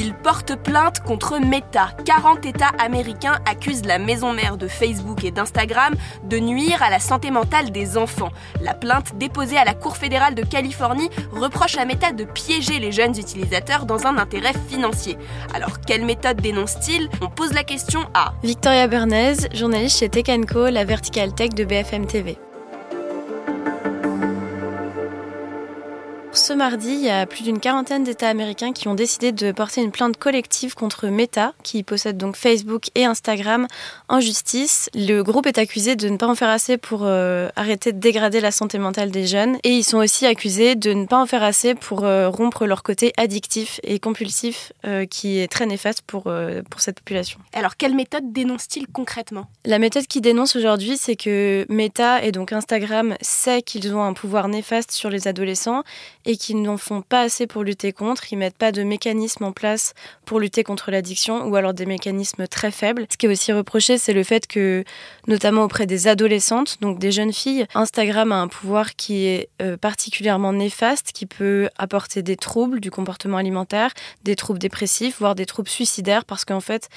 Il porte plainte contre Meta. 40 États américains accusent la maison mère de Facebook et d'Instagram de nuire à la santé mentale des enfants. La plainte déposée à la Cour fédérale de Californie reproche à Meta de piéger les jeunes utilisateurs dans un intérêt financier. Alors, quelle méthode dénonce-t-il? On pose la question à Victoria Bernays, journaliste chez Tech Co, la vertical tech de BFM TV. Ce mardi, il y a plus d'une quarantaine d'États américains qui ont décidé de porter une plainte collective contre Meta, qui possède donc Facebook et Instagram, en justice. Le groupe est accusé de ne pas en faire assez pour euh, arrêter de dégrader la santé mentale des jeunes, et ils sont aussi accusés de ne pas en faire assez pour euh, rompre leur côté addictif et compulsif, euh, qui est très néfaste pour, pour cette population. Alors, quelle méthode dénonce-t-il concrètement? La méthode qu'ils dénoncent aujourd'hui, c'est que Meta et donc Instagram sait qu'ils ont un pouvoir néfaste sur les adolescents et qu'ils n'en font pas assez pour lutter contre. Ils mettent pas de mécanismes en place pour lutter contre l'addiction ou alors des mécanismes très faibles. Ce qui est aussi reproché, c'est le fait que, notamment auprès des adolescentes, donc des jeunes filles, Instagram a un pouvoir qui est euh, particulièrement néfaste, qui peut apporter des troubles du comportement alimentaire, des troubles dépressifs, voire des troubles suicidaires, parce qu'en fait,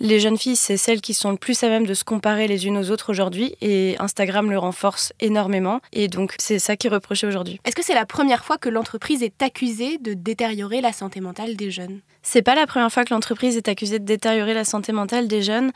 les jeunes filles, c'est celles qui sont le plus à même de se comparer les unes aux autres aujourd'hui et Instagram le renforce énormément et donc c'est ça qui est reproché aujourd'hui. Est-ce que c'est la première fois que l'entreprise est accusée de détériorer la santé mentale des jeunes? C'est pas la première fois que l'entreprise est accusée de détériorer la santé mentale des jeunes.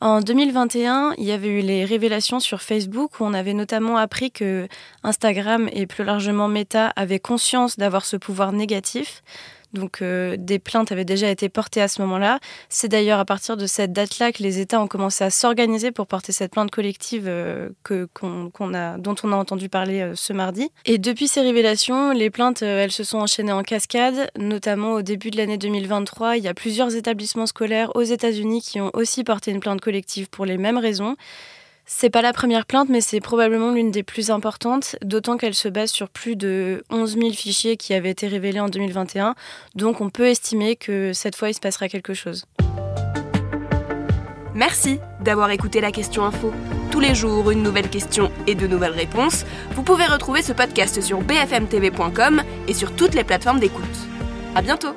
En 2021, il y avait eu les révélations sur Facebook où on avait notamment appris que Instagram et plus largement Meta avaient conscience d'avoir ce pouvoir négatif. Donc euh, des plaintes avaient déjà été portées à ce moment-là. C'est d'ailleurs à partir de cette date-là que les États ont commencé à s'organiser pour porter cette plainte collective euh, que, qu'on, dont on a entendu parler euh, ce mardi. Et depuis ces révélations, les plaintes, elles se sont enchaînées en cascade, notamment au début de l'année 2023. Il y a plusieurs établissements scolaires aux États-Unis qui ont aussi porté une plainte collective pour les mêmes raisons. C'est pas la première plainte, mais c'est probablement l'une des plus importantes, d'autant qu'elle se base sur plus de 11 000 fichiers qui avaient été révélés en 2021. Donc on peut estimer que cette fois, il se passera quelque chose. Merci d'avoir écouté la question info. Tous les jours, une nouvelle question et de nouvelles réponses. Vous pouvez retrouver ce podcast sur bfmtv.com et sur toutes les plateformes d'écoute. À bientôt!